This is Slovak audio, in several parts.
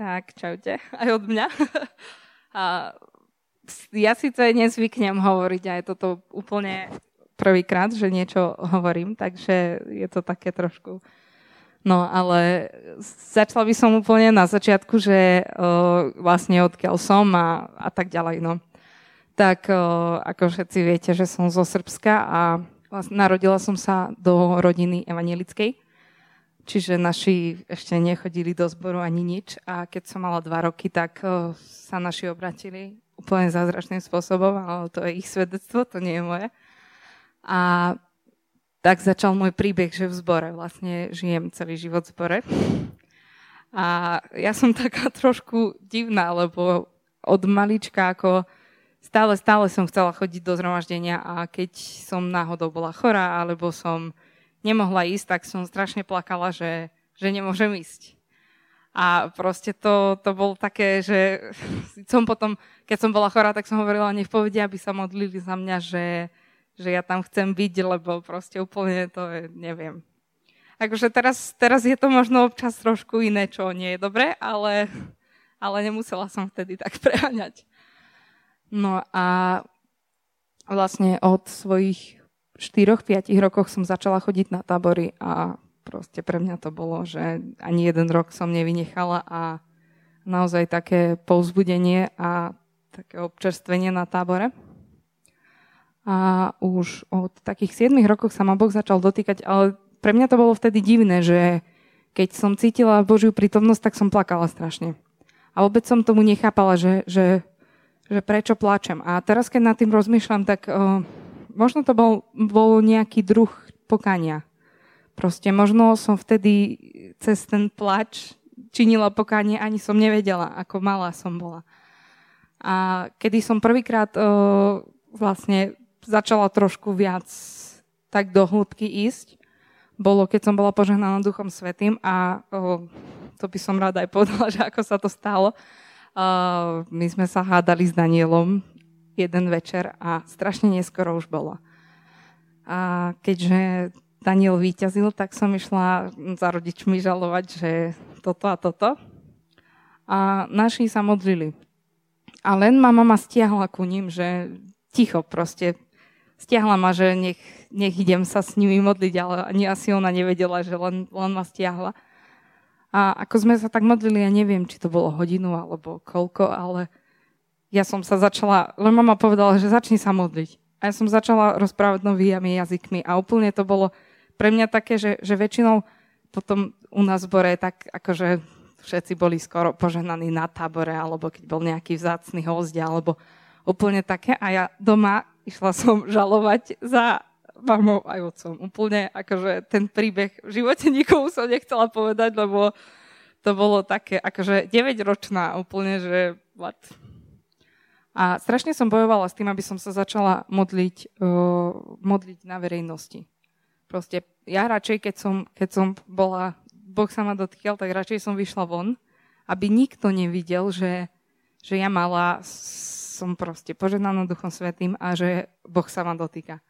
Tak, čaute. Aj od mňa. A ja síce nezvyknem hovoriť aj toto úplne prvýkrát, že niečo hovorím, takže je to také trošku... No, ale začala by som úplne na začiatku, že uh, vlastne odkiaľ som a, a tak ďalej, no. Tak uh, ako všetci viete, že som zo Srbska a vlastne narodila som sa do rodiny evanielickej, čiže naši ešte nechodili do zboru ani nič a keď som mala dva roky, tak uh, sa naši obratili úplne zázračným spôsobom, ale to je ich svedectvo, to nie je moje. A tak začal môj príbeh, že v zbore vlastne žijem celý život v zbore. A ja som taká trošku divná, lebo od malička ako stále, stále som chcela chodiť do zhromaždenia a keď som náhodou bola chorá alebo som nemohla ísť, tak som strašne plakala, že, že nemôžem ísť. A proste to, to bolo také, že som potom, keď som bola chorá, tak som hovorila, nech povedia, aby sa modlili za mňa, že, že ja tam chcem byť, lebo proste úplne to je, neviem. Akože teraz, teraz je to možno občas trošku iné, čo nie je dobré, ale, ale nemusela som vtedy tak preháňať. No a vlastne od svojich 4-5 rokoch som začala chodiť na tábory a proste pre mňa to bolo, že ani jeden rok som nevynechala a naozaj také povzbudenie a také občerstvenie na tábore. A už od takých 7 rokov sa ma Boh začal dotýkať, ale pre mňa to bolo vtedy divné, že keď som cítila Božiu prítomnosť, tak som plakala strašne. A vôbec som tomu nechápala, že, že, že prečo plačem. A teraz, keď nad tým rozmýšľam, tak uh, možno to bol, bol nejaký druh pokania. Proste možno som vtedy cez ten plač činila pokánie, ani som nevedela, ako malá som bola. A kedy som prvýkrát uh, vlastne začala trošku viac tak do hĺbky ísť, bolo, keď som bola požehnaná Duchom Svetým a uh, to by som rada aj povedala, že ako sa to stalo. Uh, my sme sa hádali s Danielom jeden večer a strašne neskoro už bolo. A keďže Daniel vyťazil, tak som išla za rodičmi žalovať, že toto a toto. A naši sa modlili. A len ma mama stiahla ku ním, že ticho proste. Stiahla ma, že nech, nech idem sa s nimi modliť, ale ani asi ona nevedela, že len, len ma stiahla. A ako sme sa tak modlili, ja neviem, či to bolo hodinu alebo koľko, ale ja som sa začala, len mama povedala, že začni sa modliť. A ja som začala rozprávať novými jazykmi a úplne to bolo, pre mňa také, že, že väčšinou potom u nás v zbore tak akože všetci boli skoro poženaní na tábore, alebo keď bol nejaký vzácný hostia, alebo úplne také. A ja doma išla som žalovať za mamou aj otcom. Úplne akože ten príbeh v živote nikomu som nechcela povedať, lebo to bolo také, akože 9-ročná úplne, že what? A strašne som bojovala s tým, aby som sa začala modliť, uh, modliť na verejnosti. Proste ja radšej, keď som, keď som bola, Boh sa ma dotýkal, tak radšej som vyšla von, aby nikto nevidel, že, že ja mala, som proste požehnaná Duchom Svetým a že Boh sa ma dotýka.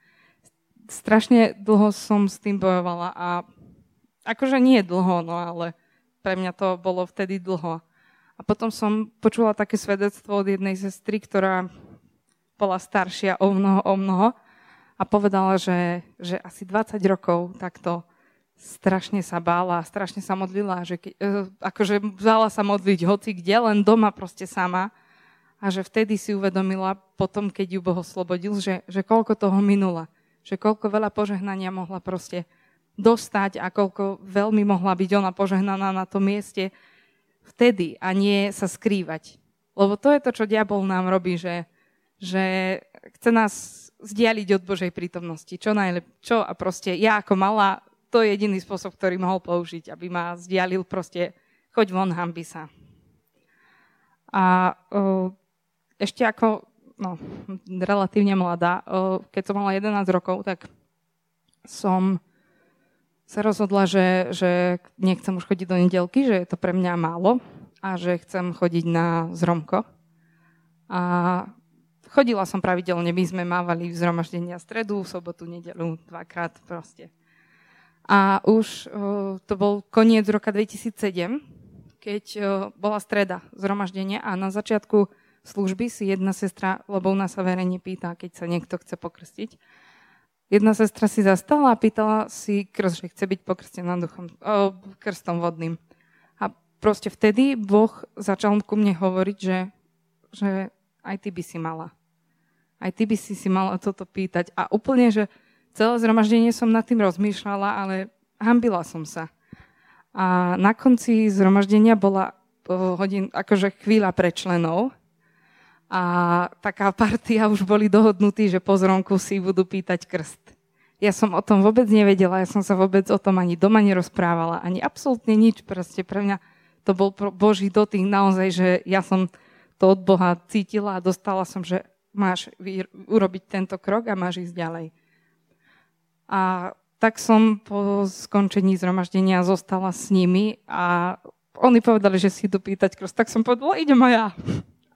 Strašne dlho som s tým bojovala a akože nie dlho, no ale pre mňa to bolo vtedy dlho. A potom som počula také svedectvo od jednej sestry, ktorá bola staršia o mnoho, o mnoho a povedala, že, že asi 20 rokov takto strašne sa bála, strašne sa modlila, že ke, e, akože vzala sa modliť hoci kde, len doma proste sama. A že vtedy si uvedomila potom, keď ju Boh oslobodil, že, že koľko toho minula, že koľko veľa požehnania mohla proste dostať a koľko veľmi mohla byť ona požehnaná na tom mieste vtedy a nie sa skrývať. Lebo to je to, čo diabol nám robí, že, že chce nás zdialiť od Božej prítomnosti. Čo najlep, čo a proste ja ako malá, to je jediný spôsob, ktorý mohol použiť, aby ma zdialil proste, choď von, hambi sa. A uh, ešte ako no, relatívne mladá, uh, keď som mala 11 rokov, tak som sa rozhodla, že, že nechcem už chodiť do nedelky, že je to pre mňa málo a že chcem chodiť na zromko. A Chodila som pravidelne, my sme mávali v zhromaždenia stredu, sobotu, nedelu, dvakrát proste. A už to bol koniec roka 2007, keď bola streda zhromaždenia a na začiatku služby si jedna sestra, lebo u nás sa verejne pýta, keď sa niekto chce pokrstiť, jedna sestra si zastala a pýtala si že chce byť pokrstená duchom, o, krstom vodným. A proste vtedy Boh začal ku mne hovoriť, že, že aj ty by si mala. Aj ty by si si mala toto pýtať. A úplne, že celé zhromaždenie som nad tým rozmýšľala, ale hambila som sa. A na konci zhromaždenia bola hodin, akože chvíľa pre členov a taká partia už boli dohodnutí, že po zronku si budú pýtať krst. Ja som o tom vôbec nevedela, ja som sa vôbec o tom ani doma nerozprávala, ani absolútne nič. Proste pre mňa to bol Boží dotyk naozaj, že ja som to od Boha cítila a dostala som, že máš urobiť tento krok a máš ísť ďalej. A tak som po skončení zhromaždenia zostala s nimi a oni povedali, že si idú pýtať krst. Tak som povedala, idem aj ja.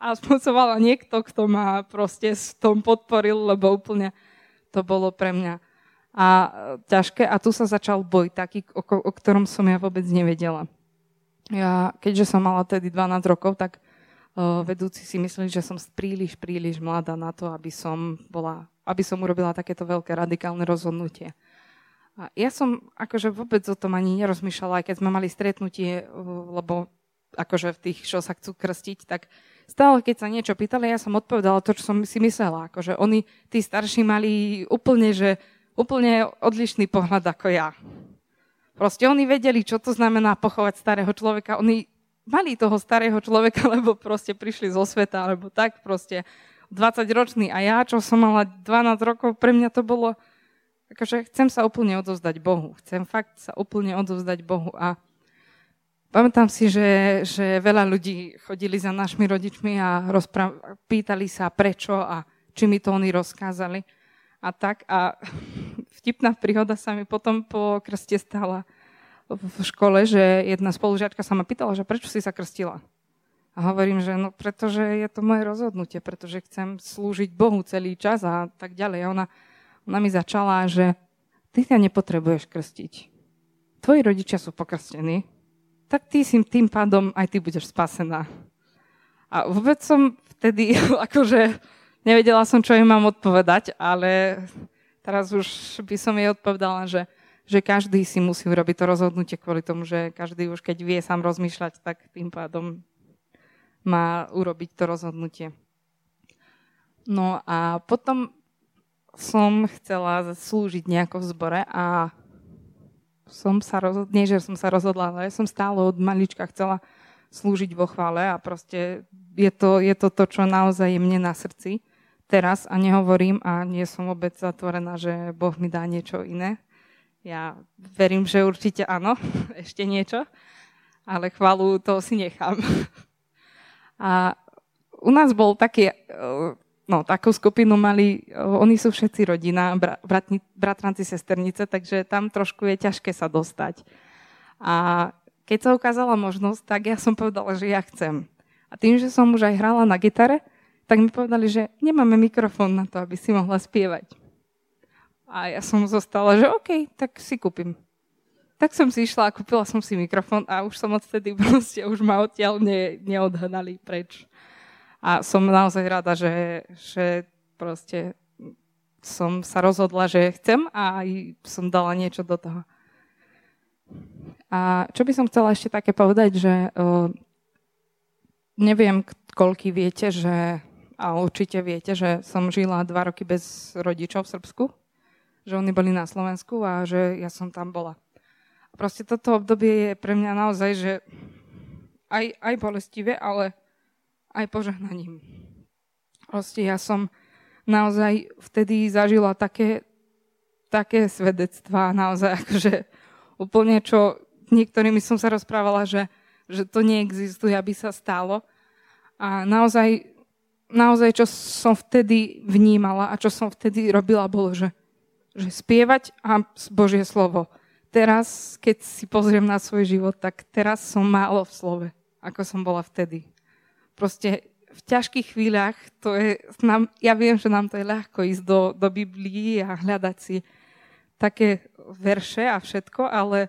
A mala niekto, kto ma proste s tom podporil, lebo úplne to bolo pre mňa a ťažké. A tu sa začal boj taký, o, o ktorom som ja vôbec nevedela. Ja, keďže som mala tedy 12 rokov, tak uh, vedúci si mysleli, že som príliš, príliš mladá na to, aby som, bola, aby som urobila takéto veľké radikálne rozhodnutie. A ja som akože vôbec o tom ani nerozmýšľala, aj keď sme mali stretnutie, lebo akože v tých, čo sa chcú krstiť, tak stále, keď sa niečo pýtali, ja som odpovedala to, čo som si myslela. Akože oni, tí starší, mali úplne, že úplne odlišný pohľad ako ja. Proste oni vedeli, čo to znamená pochovať starého človeka. Oni mali toho starého človeka, lebo proste prišli zo sveta, alebo tak proste 20 ročný. A ja, čo som mala 12 rokov, pre mňa to bolo akože chcem sa úplne odovzdať Bohu. Chcem fakt sa úplne odovzdať Bohu. A pamätám si, že, že veľa ľudí chodili za našimi rodičmi a rozpráv- pýtali sa prečo a či mi to oni rozkázali. A tak. A vtipná príhoda sa mi potom po krste stala v škole, že jedna spolužiačka sa ma pýtala, že prečo si sa krstila. A hovorím, že no pretože je to moje rozhodnutie, pretože chcem slúžiť Bohu celý čas a tak ďalej. A ona, ona mi začala, že ty sa nepotrebuješ krstiť. Tvoji rodičia sú pokrstení, tak ty si tým pádom aj ty budeš spasená. A vôbec som vtedy, akože nevedela som, čo im mám odpovedať, ale teraz už by som jej odpovedala, že, že každý si musí urobiť to rozhodnutie kvôli tomu, že každý už keď vie sám rozmýšľať, tak tým pádom má urobiť to rozhodnutie. No a potom som chcela slúžiť nejako v zbore a som sa rozhodla, nie že som sa rozhodla, ale som stále od malička chcela slúžiť vo chvále a proste je to, je to to, čo naozaj je mne na srdci teraz a nehovorím a nie som vôbec zatvorená, že Boh mi dá niečo iné. Ja verím, že určite áno, ešte niečo, ale chválu to si nechám. A u nás bol taký no, takú skupinu mali, oni sú všetci rodina, bratni, bratranci, sesternice, takže tam trošku je ťažké sa dostať. A keď sa ukázala možnosť, tak ja som povedala, že ja chcem. A tým, že som už aj hrala na gitare, tak mi povedali, že nemáme mikrofón na to, aby si mohla spievať. A ja som zostala, že OK, tak si kúpim. Tak som si išla a kúpila som si mikrofón a už som odtedy proste, už ma odtiaľ ne, neodhnali preč. A som naozaj rada, že, že proste som sa rozhodla, že chcem a aj som dala niečo do toho. A čo by som chcela ešte také povedať, že uh, neviem, koľky viete, že, a určite viete, že som žila dva roky bez rodičov v Srbsku, že oni boli na Slovensku a že ja som tam bola. Proste toto obdobie je pre mňa naozaj, že aj, aj bolestivé, ale aj požehnaním. Proste ja som naozaj vtedy zažila také, také svedectvá, naozaj akože úplne čo niektorými som sa rozprávala, že, že to neexistuje, aby sa stalo. A naozaj, naozaj, čo som vtedy vnímala a čo som vtedy robila, bolo, že, že spievať a Božie slovo. Teraz, keď si pozriem na svoj život, tak teraz som málo v slove, ako som bola vtedy proste v ťažkých chvíľach, to je, nám, ja viem, že nám to je ľahko ísť do, do Biblii a hľadať si také verše a všetko, ale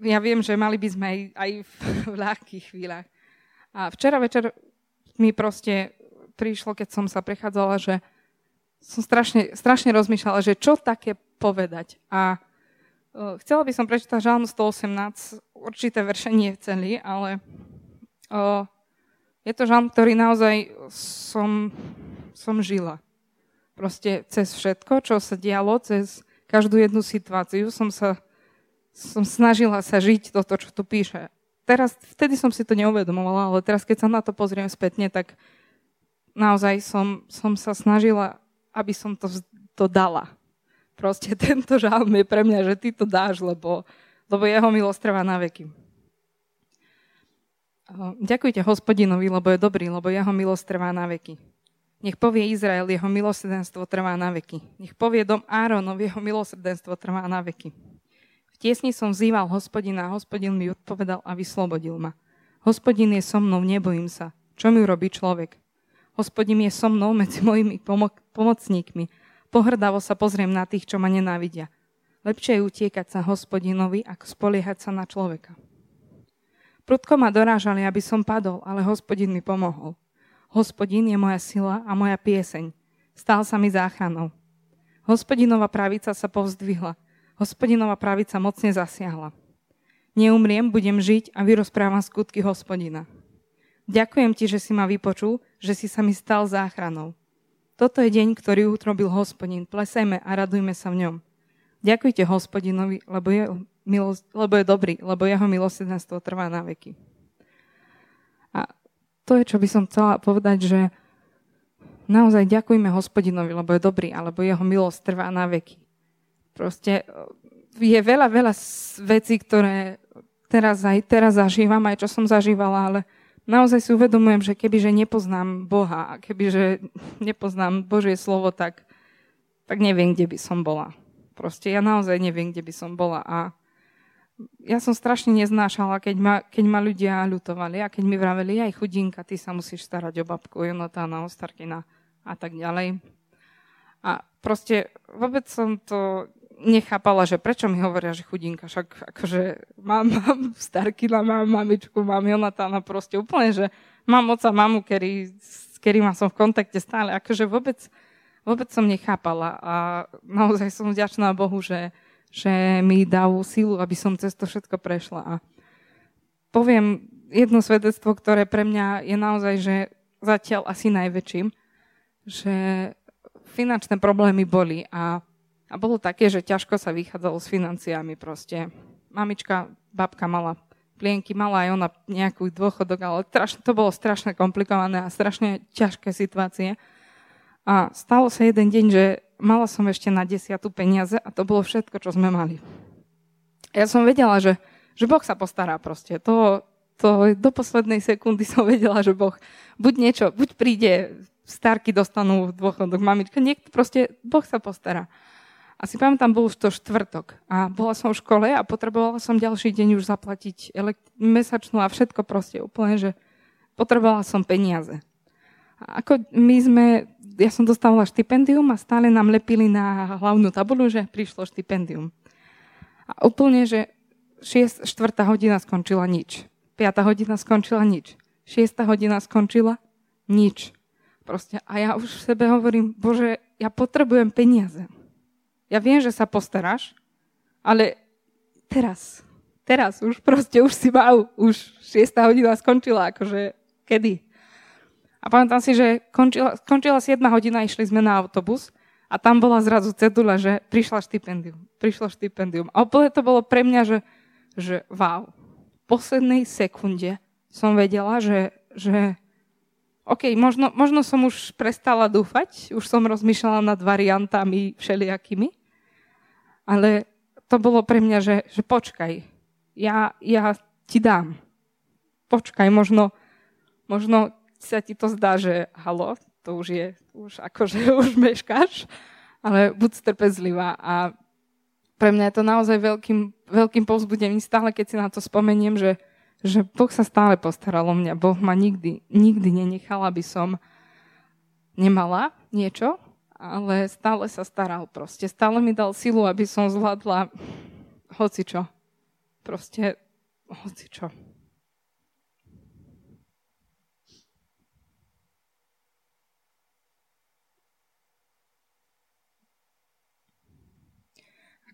ja viem, že mali by sme aj, aj v, v ľahkých chvíľach. A včera večer mi proste prišlo, keď som sa prechádzala, že som strašne, strašne rozmýšľala, že čo také povedať. A uh, chcela by som prečítať Žalm 118, určité verše nie celý, ale uh, je to žalm, ktorý naozaj som, som žila. Proste cez všetko, čo sa dialo, cez každú jednu situáciu som sa som snažila sa žiť toto, čo tu píše. Teraz, vtedy som si to neuvedomovala, ale teraz, keď sa na to pozriem spätne, tak naozaj som, som sa snažila, aby som to, to dala. Proste tento žalm je pre mňa, že ty to dáš, lebo, lebo jeho milosť trvá na veky. Ďakujte hospodinovi, lebo je dobrý, lebo jeho milosť trvá na veky. Nech povie Izrael, jeho milosrdenstvo trvá na veky. Nech povie dom Áronov, jeho milosrdenstvo trvá na veky. V tiesni som vzýval hospodina a hospodin mi odpovedal a vyslobodil ma. Hospodin je so mnou, nebojím sa. Čo mi urobí človek? Hospodin je so mnou medzi mojimi pomo- pomocníkmi. Pohrdavo sa pozriem na tých, čo ma nenávidia. Lepšie je utiekať sa hospodinovi, ako spoliehať sa na človeka. Prudko ma dorážali, aby som padol, ale hospodin mi pomohol. Hospodin je moja sila a moja pieseň. Stal sa mi záchranou. Hospodinová pravica sa povzdvihla. Hospodinová pravica mocne zasiahla. Neumriem, budem žiť a vyrozprávam skutky hospodina. Ďakujem ti, že si ma vypočul, že si sa mi stal záchranou. Toto je deň, ktorý utrobil hospodin. Plesajme a radujme sa v ňom. Ďakujte hospodinovi, lebo je milosť, lebo je dobrý, lebo jeho milosrdenstvo trvá na veky. A to je, čo by som chcela povedať, že naozaj ďakujme hospodinovi, lebo je dobrý, alebo jeho milosť trvá na veky. Proste e, je veľa, veľa vecí, ktoré teraz aj teraz zažívam, aj čo som zažívala, ale naozaj si uvedomujem, že kebyže nepoznám Boha a kebyže nepoznám Božie slovo, tak, tak neviem, kde by som bola. Proste ja naozaj neviem, kde by som bola. A ja som strašne neznášala, keď ma, keď ma ľudia ľutovali a keď mi vraveli, aj chudinka, ty sa musíš starať o babku Jonatána, o Starkina a tak ďalej. A proste vôbec som to nechápala, že prečo mi hovoria, že chudinka, však akože mám, mám Starkina, mám mamičku, mám Jonatána, proste úplne, že mám oca, mamu, ktorý, s ktorým som v kontakte stále, akože vôbec, vôbec som nechápala a naozaj som vďačná Bohu, že, že mi dal sílu, aby som cez to všetko prešla. A poviem jedno svedectvo, ktoré pre mňa je naozaj, že zatiaľ asi najväčším, že finančné problémy boli a, a bolo také, že ťažko sa vychádzalo s financiami proste. Mamička, babka mala plienky, mala aj ona nejaký dôchodok, ale strašne, to bolo strašne komplikované a strašne ťažké situácie. A stalo sa jeden deň, že mala som ešte na desiatu peniaze a to bolo všetko, čo sme mali. Ja som vedela, že, že Boh sa postará proste. To, to do poslednej sekundy som vedela, že Boh buď niečo, buď príde, starky dostanú dôchodok, mamička, niekto proste, Boh sa postará. A si pamätám, bol už to štvrtok a bola som v škole a potrebovala som ďalší deň už zaplatiť elekt- mesačnú a všetko proste úplne, že potrebovala som peniaze. Ako my sme ja som dostávala štipendium a stále nám lepili na hlavnú tabulu, že prišlo štipendium. A úplne, že 6, 4. hodina skončila nič. 5. hodina skončila nič. 6. hodina skončila nič. Proste, a ja už v sebe hovorím, Bože, ja potrebujem peniaze. Ja viem, že sa postaráš, ale teraz, teraz už proste, už si mal, už 6. hodina skončila, akože kedy? A pamätám si, že končila, končila 7 hodina, išli sme na autobus a tam bola zrazu cedula, že prišla štipendium. Prišlo štipendium. A úplne to bolo pre mňa, že, že wow. V poslednej sekunde som vedela, že, že OK, možno, možno som už prestala dúfať, už som rozmýšľala nad variantami všelijakými, ale to bolo pre mňa, že, že počkaj, ja, ja ti dám. Počkaj, možno, možno sa ti to zdá, že halo, to už je, už akože už meškáš, ale buď trpezlivá a pre mňa je to naozaj veľkým, veľkým povzbudením stále, keď si na to spomeniem, že, že Boh sa stále postaral o mňa. Boh ma nikdy, nikdy nenechal, aby som nemala niečo, ale stále sa staral proste. Stále mi dal silu, aby som zvládla hocičo. proste hoci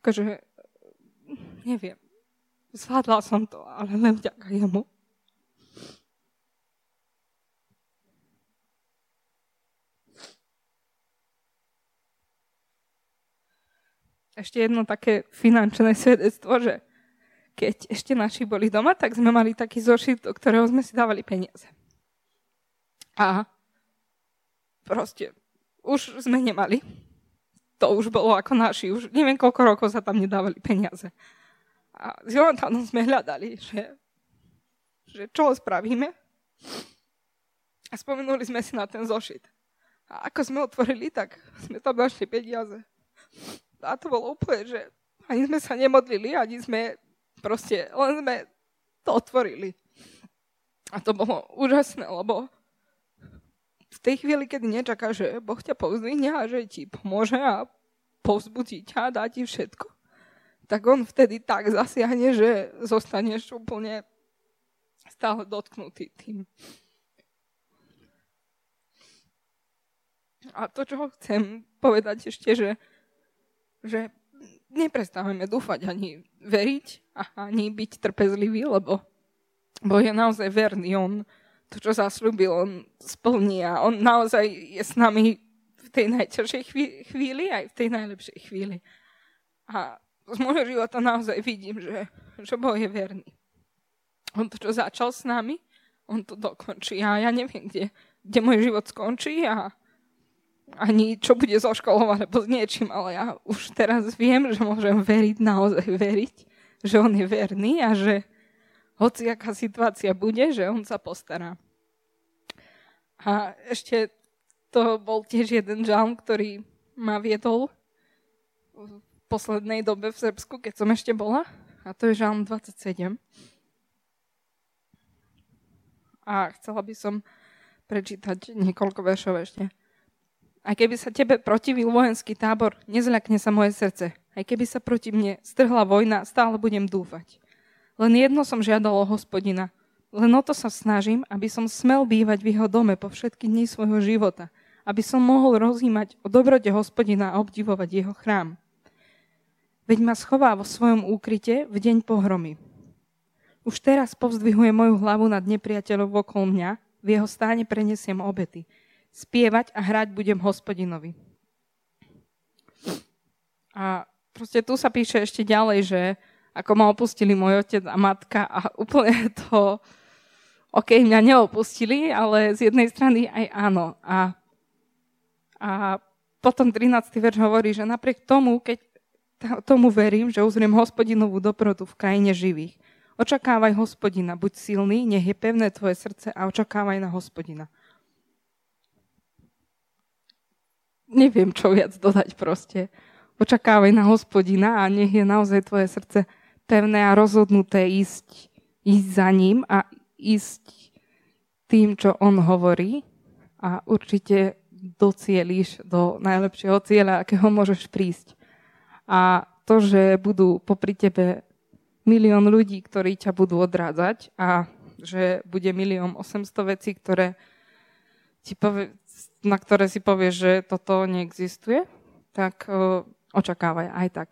Akože, neviem, zvládla som to, ale len vďaka jemu. Ešte jedno také finančné svedectvo, že keď ešte naši boli doma, tak sme mali taký zošit, do ktorého sme si dávali peniaze. A proste už sme nemali. To už bolo ako naši. Už neviem, koľko rokov sa tam nedávali peniaze. A s Jonathanom sme hľadali, že, že čo spravíme. A spomenuli sme si na ten zošit. A ako sme otvorili, tak sme tam našli peniaze. A to bolo úplne, že ani sme sa nemodlili, ani sme proste, len sme to otvorili. A to bolo úžasné, lebo tej chvíli, kedy nečaká, že Boh ťa povzdvihne a že ti pomôže a povzbudí ťa a dá ti všetko, tak on vtedy tak zasiahne, že zostaneš úplne stále dotknutý tým. A to, čo chcem povedať ešte, že, že neprestávame dúfať ani veriť a ani byť trpezlivý, lebo Boh je naozaj verný. On to, čo zaslúbil, on splní a on naozaj je s nami v tej najťažšej chvíli aj v tej najlepšej chvíli. A z môjho života naozaj vidím, že, že Boh je verný. On to, čo začal s nami, on to dokončí. A ja neviem, kde, kde môj život skončí a ani čo bude so školou alebo s niečím, ale ja už teraz viem, že môžem veriť, naozaj veriť, že on je verný a že hoci aká situácia bude, že on sa postará. A ešte to bol tiež jeden žalm, ktorý ma viedol v poslednej dobe v Srbsku, keď som ešte bola. A to je žalm 27. A chcela by som prečítať niekoľko veršov ešte. Aj keby sa tebe protivil vojenský tábor, nezľakne sa moje srdce. Aj keby sa proti mne strhla vojna, stále budem dúfať. Len jedno som žiadal o hospodina. Len o to sa snažím, aby som smel bývať v jeho dome po všetky dní svojho života. Aby som mohol rozímať o dobrote hospodina a obdivovať jeho chrám. Veď ma schová vo svojom úkryte v deň pohromy. Už teraz povzdvihuje moju hlavu nad nepriateľov okolo mňa, v jeho stáne prenesiem obety spievať a hrať budem hospodinovi. A proste tu sa píše ešte ďalej, že ako ma opustili môj otec a matka a úplne to, ok, mňa neopustili, ale z jednej strany aj áno. A, a potom 13. verš hovorí, že napriek tomu, keď tomu verím, že uzriem hospodinovú dobrotu v krajine živých. Očakávaj hospodina, buď silný, nech je pevné tvoje srdce a očakávaj na hospodina. neviem, čo viac dodať proste. Očakávaj na hospodina a nech je naozaj tvoje srdce pevné a rozhodnuté ísť, ísť za ním a ísť tým, čo on hovorí a určite docieliš do najlepšieho cieľa, akého môžeš prísť. A to, že budú popri tebe milión ľudí, ktorí ťa budú odrádzať a že bude milión 800 vecí, ktoré ti povie, na ktoré si povieš, že toto neexistuje, tak uh, očakávaj aj tak.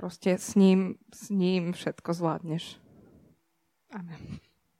Proste s ním, s ním všetko zvládneš. Amen.